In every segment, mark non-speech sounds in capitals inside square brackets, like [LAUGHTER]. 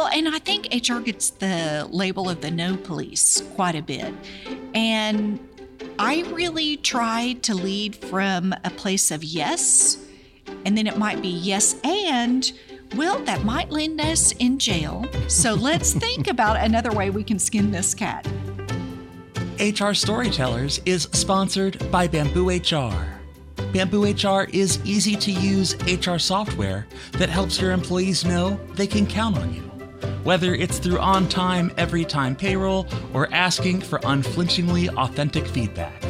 Well, and I think HR gets the label of the no police quite a bit. And I really try to lead from a place of yes, and then it might be yes and. Well, that might land us in jail. So [LAUGHS] let's think about another way we can skin this cat. HR Storytellers is sponsored by Bamboo HR. Bamboo HR is easy to use HR software that helps your employees know they can count on you. Whether it's through on time, every time payroll or asking for unflinchingly authentic feedback.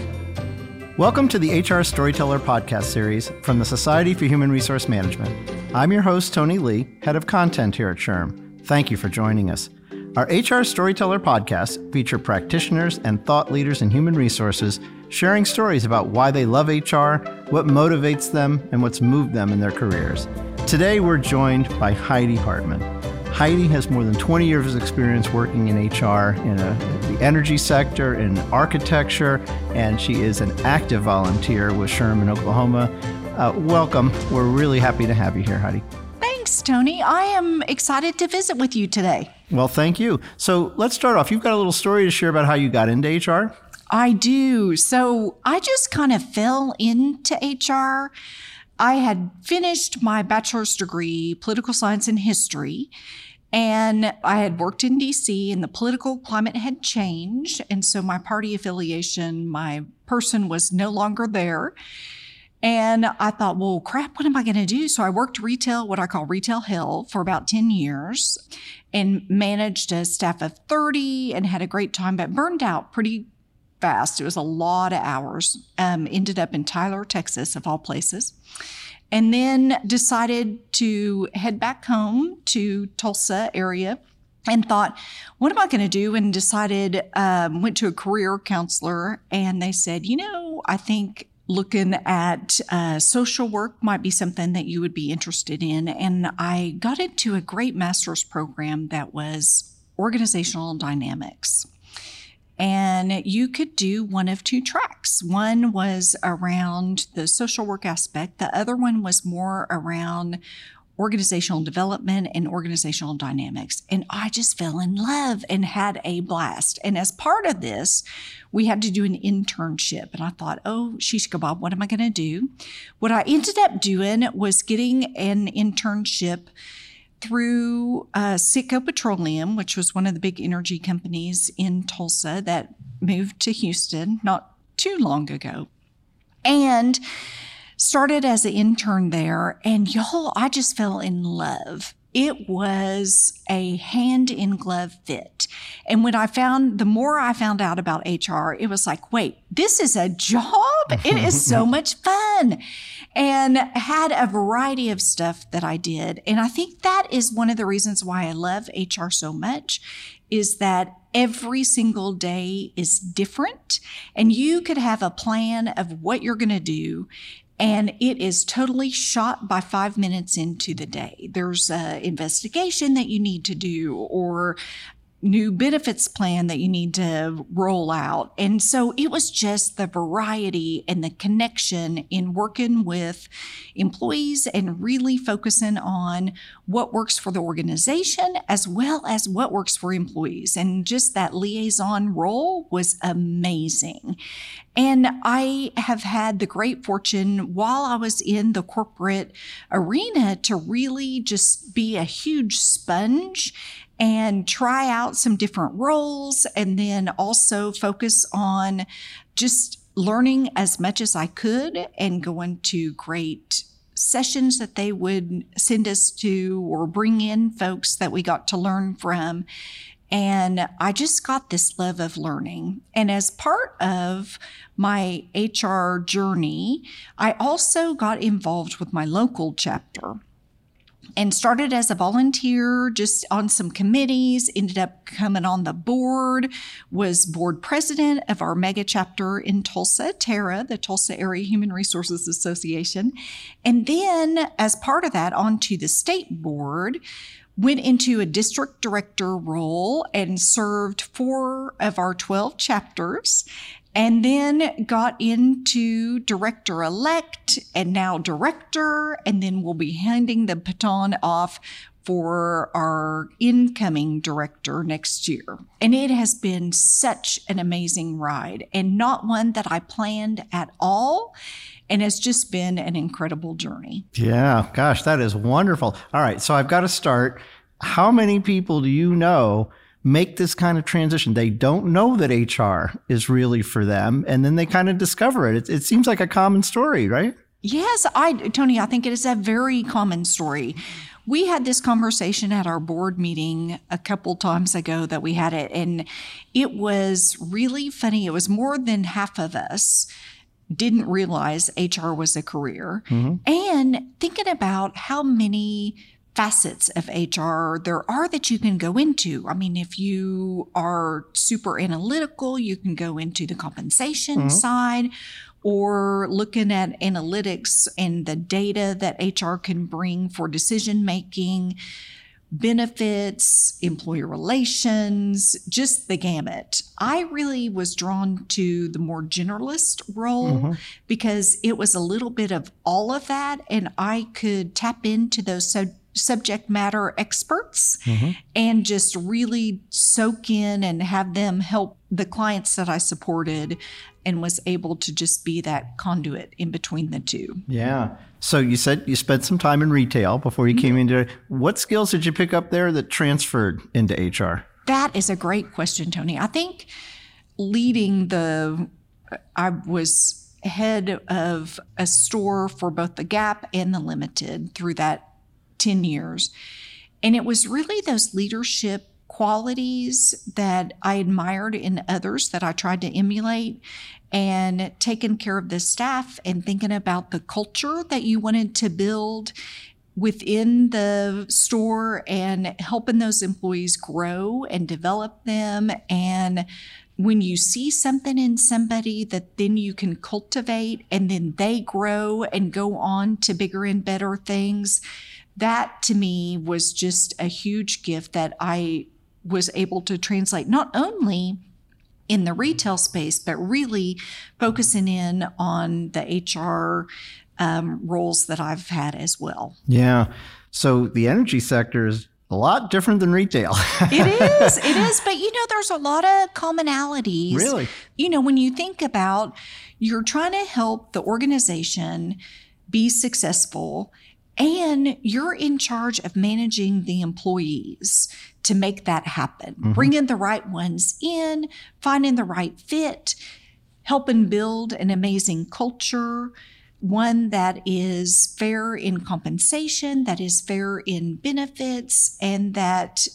Welcome to the HR Storyteller podcast series from the Society for Human Resource Management. I'm your host, Tony Lee, head of content here at SHRM. Thank you for joining us. Our HR Storyteller podcasts feature practitioners and thought leaders in human resources sharing stories about why they love HR, what motivates them, and what's moved them in their careers. Today, we're joined by Heidi Hartman. Heidi has more than 20 years of experience working in HR in a, the energy sector, in architecture, and she is an active volunteer with SHRM, Oklahoma. Uh, welcome. We're really happy to have you here, Heidi. Thanks, Tony. I am excited to visit with you today. Well, thank you. So let's start off. You've got a little story to share about how you got into HR. I do. So I just kind of fell into HR. I had finished my bachelor's degree, political science and history, and I had worked in DC and the political climate had changed. And so my party affiliation, my person was no longer there. And I thought, well, crap, what am I going to do? So I worked retail, what I call retail hell, for about 10 years and managed a staff of 30 and had a great time, but burned out pretty fast. It was a lot of hours. Um, ended up in Tyler, Texas, of all places. And then decided to head back home to Tulsa area and thought, what am I going to do? And decided, um, went to a career counselor and they said, you know, I think looking at uh, social work might be something that you would be interested in. And I got into a great master's program that was organizational dynamics. And you could do one of two tracks. One was around the social work aspect, the other one was more around organizational development and organizational dynamics. And I just fell in love and had a blast. And as part of this, we had to do an internship. And I thought, oh, sheesh kebab, what am I going to do? What I ended up doing was getting an internship through uh, Citgo Petroleum, which was one of the big energy companies in Tulsa that moved to Houston not too long ago. And started as an intern there, and y'all, I just fell in love. It was a hand in glove fit. And when I found, the more I found out about HR, it was like, wait, this is a job. It is so [LAUGHS] much fun. And had a variety of stuff that I did. And I think that is one of the reasons why I love HR so much is that every single day is different and you could have a plan of what you're going to do and it is totally shot by five minutes into the day. There's an investigation that you need to do, or new benefits plan that you need to roll out. And so it was just the variety and the connection in working with employees and really focusing on what works for the organization as well as what works for employees. And just that liaison role was amazing. And I have had the great fortune while I was in the corporate arena to really just be a huge sponge and try out some different roles and then also focus on just learning as much as I could and going to great sessions that they would send us to or bring in folks that we got to learn from. And I just got this love of learning. And as part of my HR journey, I also got involved with my local chapter and started as a volunteer just on some committees ended up coming on the board was board president of our mega chapter in tulsa TAHRA the tulsa area human resources association. And then as part of that onto the state board went into a district director role and served four of our 12 chapters and then got into director elect and now director. And then we'll be handing the baton off for our incoming director next year. And it has been such an amazing ride and not one that I planned at all. And it's just been an incredible journey. Yeah, gosh, that is wonderful. All right, so I've got to start. How many people do you know make this kind of transition? They don't know that HR is really for them, and then they kind of discover it. It, it seems like a common story, right? Yes, I Tony, I think it is a very common story. We had this conversation at our board meeting a couple times ago that we had it, and it was really funny. It was more than half of us didn't realize HR was a career. Mm-hmm. And thinking about how many facets of HR there are that you can go into. I mean, if you are super analytical, you can go into the compensation mm-hmm. side or looking at analytics and the data that HR can bring for decision making, benefits, employer relations, just the gamut. I really was drawn to the more generalist role mm-hmm. because it was a little bit of all of that, and I could tap into those so subject matter experts mm-hmm. and just really soak in and have them help the clients that I supported and was able to just be that conduit in between the two. Yeah. So you said you spent some time in retail before you mm-hmm. came into what skills did you pick up there that transferred into HR? That is a great question, Tony. I think leading the I was head of a store for both the Gap and the Limited through that 10 years. And it was really those leadership qualities that I admired in others that I tried to emulate and taking care of the staff and thinking about the culture that you wanted to build within the store and helping those employees grow and develop them and when you see something in somebody that then you can cultivate and then they grow and go on to bigger and better things that to me was just a huge gift that I was able to translate not only in the retail space, but really focusing in on the HR um, roles that I've had as well. Yeah. So the energy sector is a lot different than retail. [LAUGHS] it is. It is. But you know, there's a lot of commonalities. Really? You know, when you think about you're trying to help the organization be successful and you're in charge of managing the employees to make that happen, mm-hmm. bringing the right ones in, finding the right fit, helping build an amazing culture, one that is fair in compensation, that is fair in benefits, and that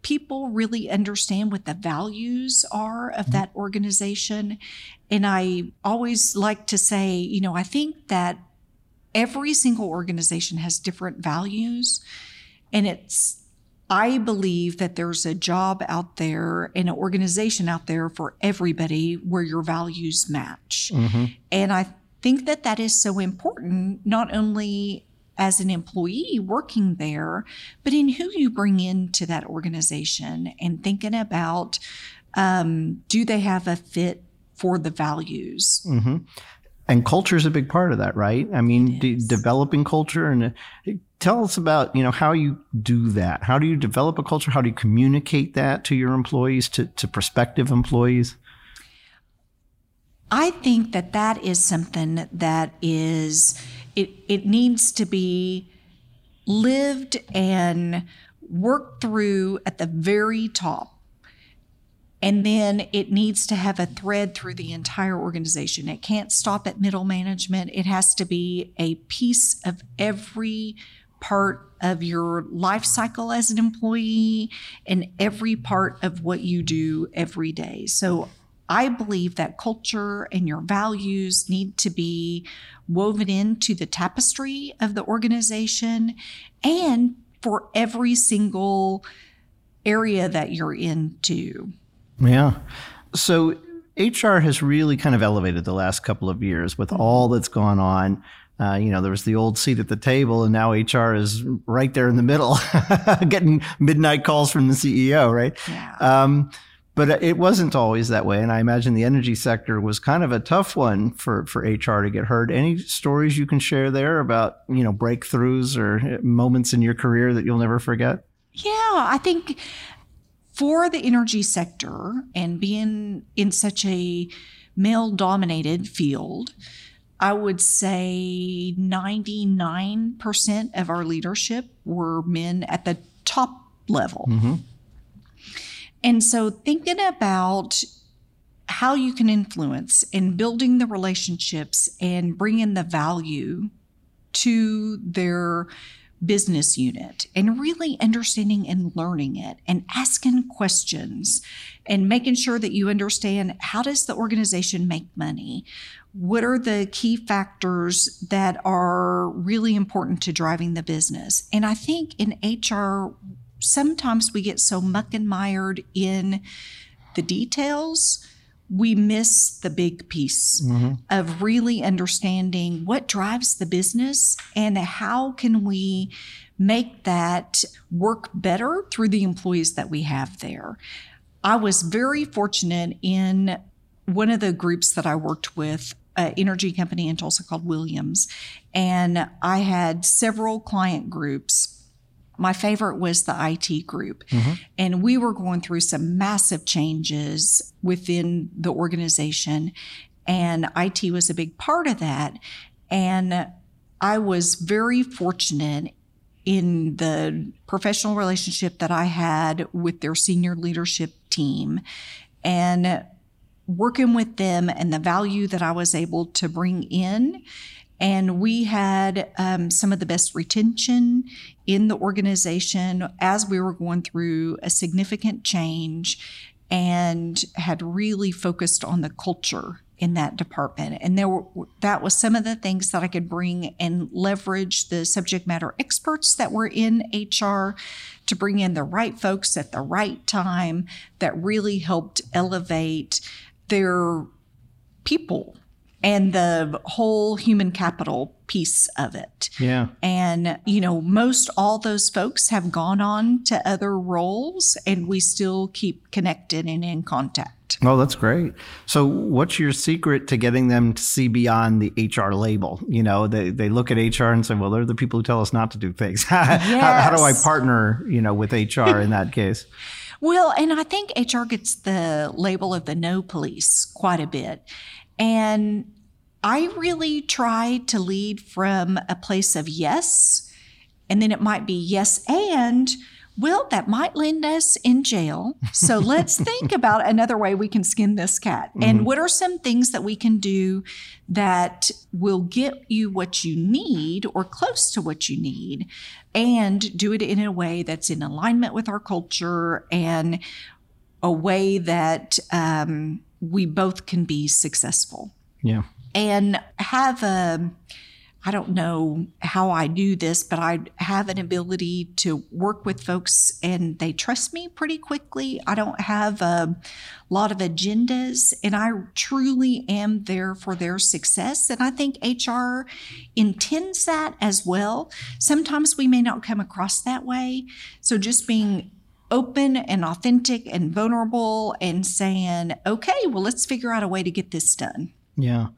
people really understand what the values are of mm-hmm. that organization. And I always like to say, you know, I think that every single organization has different values. And it's, I believe that there's a job out there and an organization out there for everybody where your values match. Mm-hmm. And I think that that is so important, not only as an employee working there, but in who you bring into that organization and thinking about um, do they have a fit for the values? Mm-hmm and culture is a big part of that, right? I mean, de- developing culture and uh, tell us about, you know, how you do that. How do you develop a culture? How do you communicate that to your employees, to, to prospective employees? I think that that is something that is, it, it needs to be lived and worked through at the very top and then it needs to have a thread through the entire organization. It can't stop at middle management. It has to be a piece of every part of your life cycle as an employee and every part of what you do every day. So I believe that culture and your values need to be woven into the tapestry of the organization and for every single area that you're into. Yeah. So HR has really kind of elevated the last couple of years with mm-hmm. all that's gone on. Uh, you know, there was the old seat at the table, and now HR is right there in the middle, [LAUGHS] getting midnight calls from the CEO, right? Yeah. Um, but it wasn't always that way. And I imagine the energy sector was kind of a tough one for, for HR to get heard. Any stories you can share there about, you know, breakthroughs or moments in your career that you'll never forget? Yeah, I think for the energy sector and being in such a male dominated field, I would say 99% of our leadership were men at the top level. Mm-hmm. And so thinking about how you can influence and building the relationships and bringing the value to their business unit and really understanding and learning it and asking questions and making sure that you understand how does the organization make money? What are the key factors that are really important to driving the business? And i think in hr sometimes we get so muck and mired in the details we miss the big piece mm-hmm. of really understanding what drives the business and how can we make that work better through the employees that we have there. I was very fortunate in one of the groups that I worked with, an energy company in Tulsa called Williams, and I had several client groups my favorite was the IT group. Mm-hmm. And we were going through some massive changes within the organization. And IT was a big part of that. And I was very fortunate in the professional relationship that I had with their senior leadership team and working with them and the value that I was able to bring in and we had um, some of the best retention in the organization as we were going through a significant change and had really focused on the culture in that department. And there were, that was some of the things that I could bring and leverage the subject matter experts that were in HR to bring in the right folks at the right time that really helped elevate their people and the whole human capital piece of it. Yeah. And, you know, most all those folks have gone on to other roles and we still keep connected and in contact. Oh, that's great. So, what's your secret to getting them to see beyond the HR label? You know, they, they look at HR and say, well, they're the people who tell us not to do things. [LAUGHS] yes. how, how do I partner, you know, with HR in that [LAUGHS] case? Well, and I think HR gets the label of the no police quite a bit. And I really try to lead from a place of yes, and then it might be yes and. Well, that might land us in jail. So [LAUGHS] let's think about another way we can skin this cat. Mm-hmm. And what are some things that we can do that will get you what you need or close to what you need and do it in a way that's in alignment with our culture and a way that um, we both can be successful. Yeah. And have a, I don't know how I do this, but I have an ability to work with folks and they trust me pretty quickly. I don't have a lot of agendas and I truly am there for their success. And I think HR intends that as well. Sometimes we may not come across that way. So just being open and authentic and vulnerable and saying, okay, well, let's figure out a way to get this done. Yeah.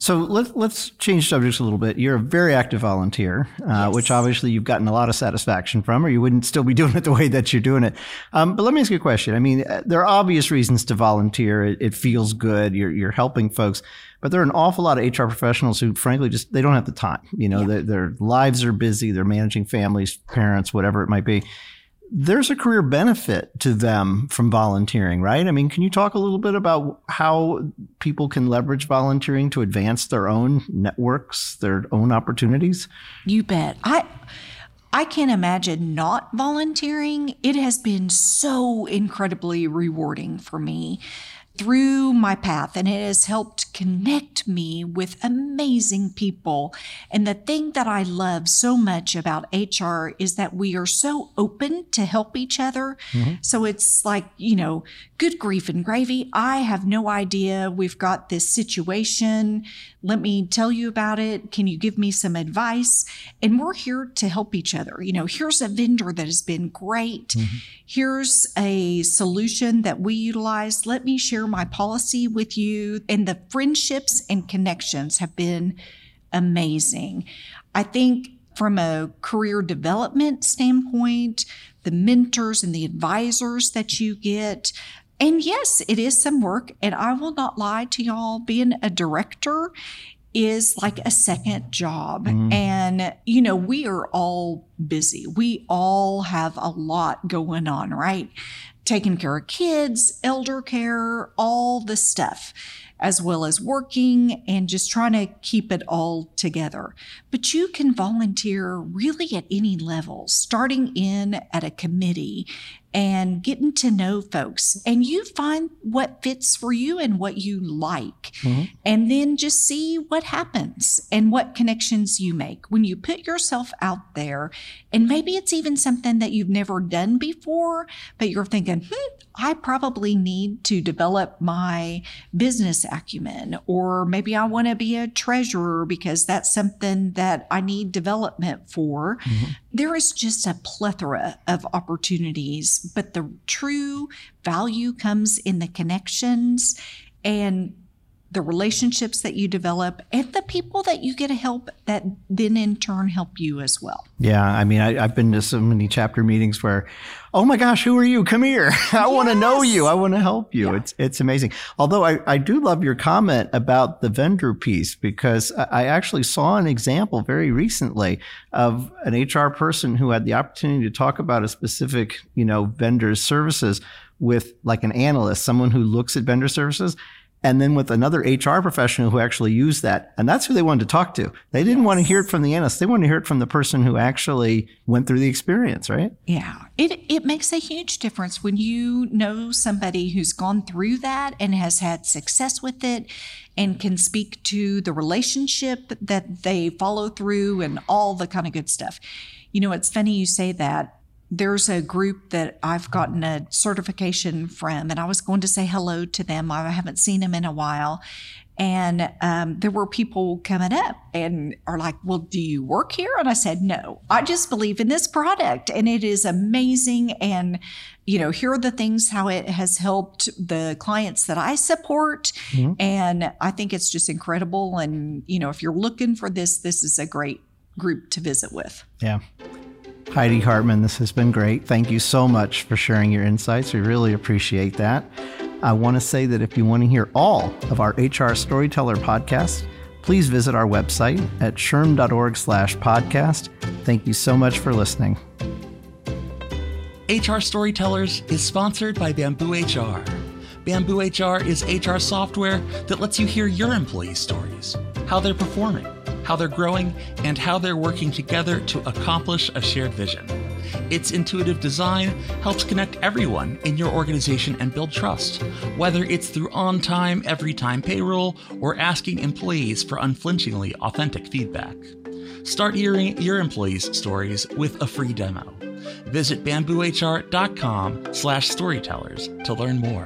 So let's let's change subjects a little bit. You're a very active volunteer, uh, yes. which obviously you've gotten a lot of satisfaction from, or you wouldn't still be [LAUGHS] doing it the way that you're doing it. Um, but let me ask you a question. I mean, uh, there are obvious reasons to volunteer. It, it, feels good. You're you're helping folks, but there are an awful lot of HR professionals who, frankly, just they don't have the time. You know, yeah. their, their lives are busy. They're managing families, parents, whatever it might be there's a career benefit to them from volunteering, right? I mean, can you talk a little bit about how people can leverage volunteering to advance their own networks, their own opportunities? You bet. I I can't imagine not volunteering. It has been so incredibly rewarding for me through my path and it has helped connect me with amazing people. And the thing that I love so much about HR is that we are so open to help each other. Mm-hmm. So it's like, you know, good grief and gravy. I have no idea. We've got this situation. Let me tell you about it. Can you give me some advice? And we're here to help each other. You know, here's a vendor that has been great. Mm-hmm. Here's a solution that we utilize. Let me share my policy with you. And the friendships and connections have been amazing. I think from a career development standpoint, the mentors and the advisors that you get, and yes, it is some work. And I will not lie to y'all, being a director is like a second job. Mm-hmm. And, you know, we are all busy. We all have a lot going on, right? Taking care of kids, elder care, all the stuff as well as working and just trying to keep it all together. But you can volunteer really at any level, starting in at a committee and getting to know folks. And you find what fits for you and what you like. Mm-hmm. And then just see what happens and what connections you make when you put yourself out there. And maybe it's even something that you've never done before, but you're thinking, hmm, I probably need to develop my business acumen, or maybe I want to be a treasurer because that's something that I need development for. Mm-hmm. There is just a plethora of opportunities, but the true value comes in the connections. And the relationships that you develop and the people that you get to help that then in turn help you as well. Yeah. I mean, I, have been to so many chapter meetings where, oh my gosh, who are you? Come here. [LAUGHS] I yes. want to know you. I want to help you. Yeah. It's, it's amazing. Although I, I do love your comment about the vendor piece because I actually saw an example very recently of an HR person who had the opportunity to talk about a specific, you know, vendor's services with like an analyst, someone who looks at vendor services and then with another HR professional who actually used that. And that's who they wanted to talk to. They didn't yes. want to hear it from the analyst. They wanted to hear it from the person who actually went through the experience, right? Yeah. It, it makes a huge difference when you know somebody who's gone through that and has had success with it and can speak to the relationship that they follow through and all the kind of good stuff. You know, it's funny you say that there's a group that I've gotten a certification from, and I was going to say hello to them. I haven't seen them in a while. And um, there were people coming up and are like, Well, do you work here? And I said, No, I just believe in this product and it is amazing. And, you know, here are the things how it has helped the clients that I support. Mm-hmm. And I think it's just incredible. And, you know, if you're looking for this, this is a great group to visit with. Yeah. Heidi Hartman, this has been great. Thank you so much for sharing your insights. We really appreciate that. I want to say that if you want to hear all of our HR Storyteller podcasts, please visit our website at shrm.org slash podcast. Thank you so much for listening. HR Storytellers is sponsored by Bamboo HR. Bamboo HR is HR software that lets you hear your employees' stories, how they're performing how they're growing, and how they're working together to accomplish a shared vision. Its intuitive design helps connect everyone in your organization and build trust, whether it's through on time, every time payroll, or asking employees for unflinchingly authentic feedback. Start hearing your employees' stories with a free demo. Visit bamboohr.com slash storytellers to learn more.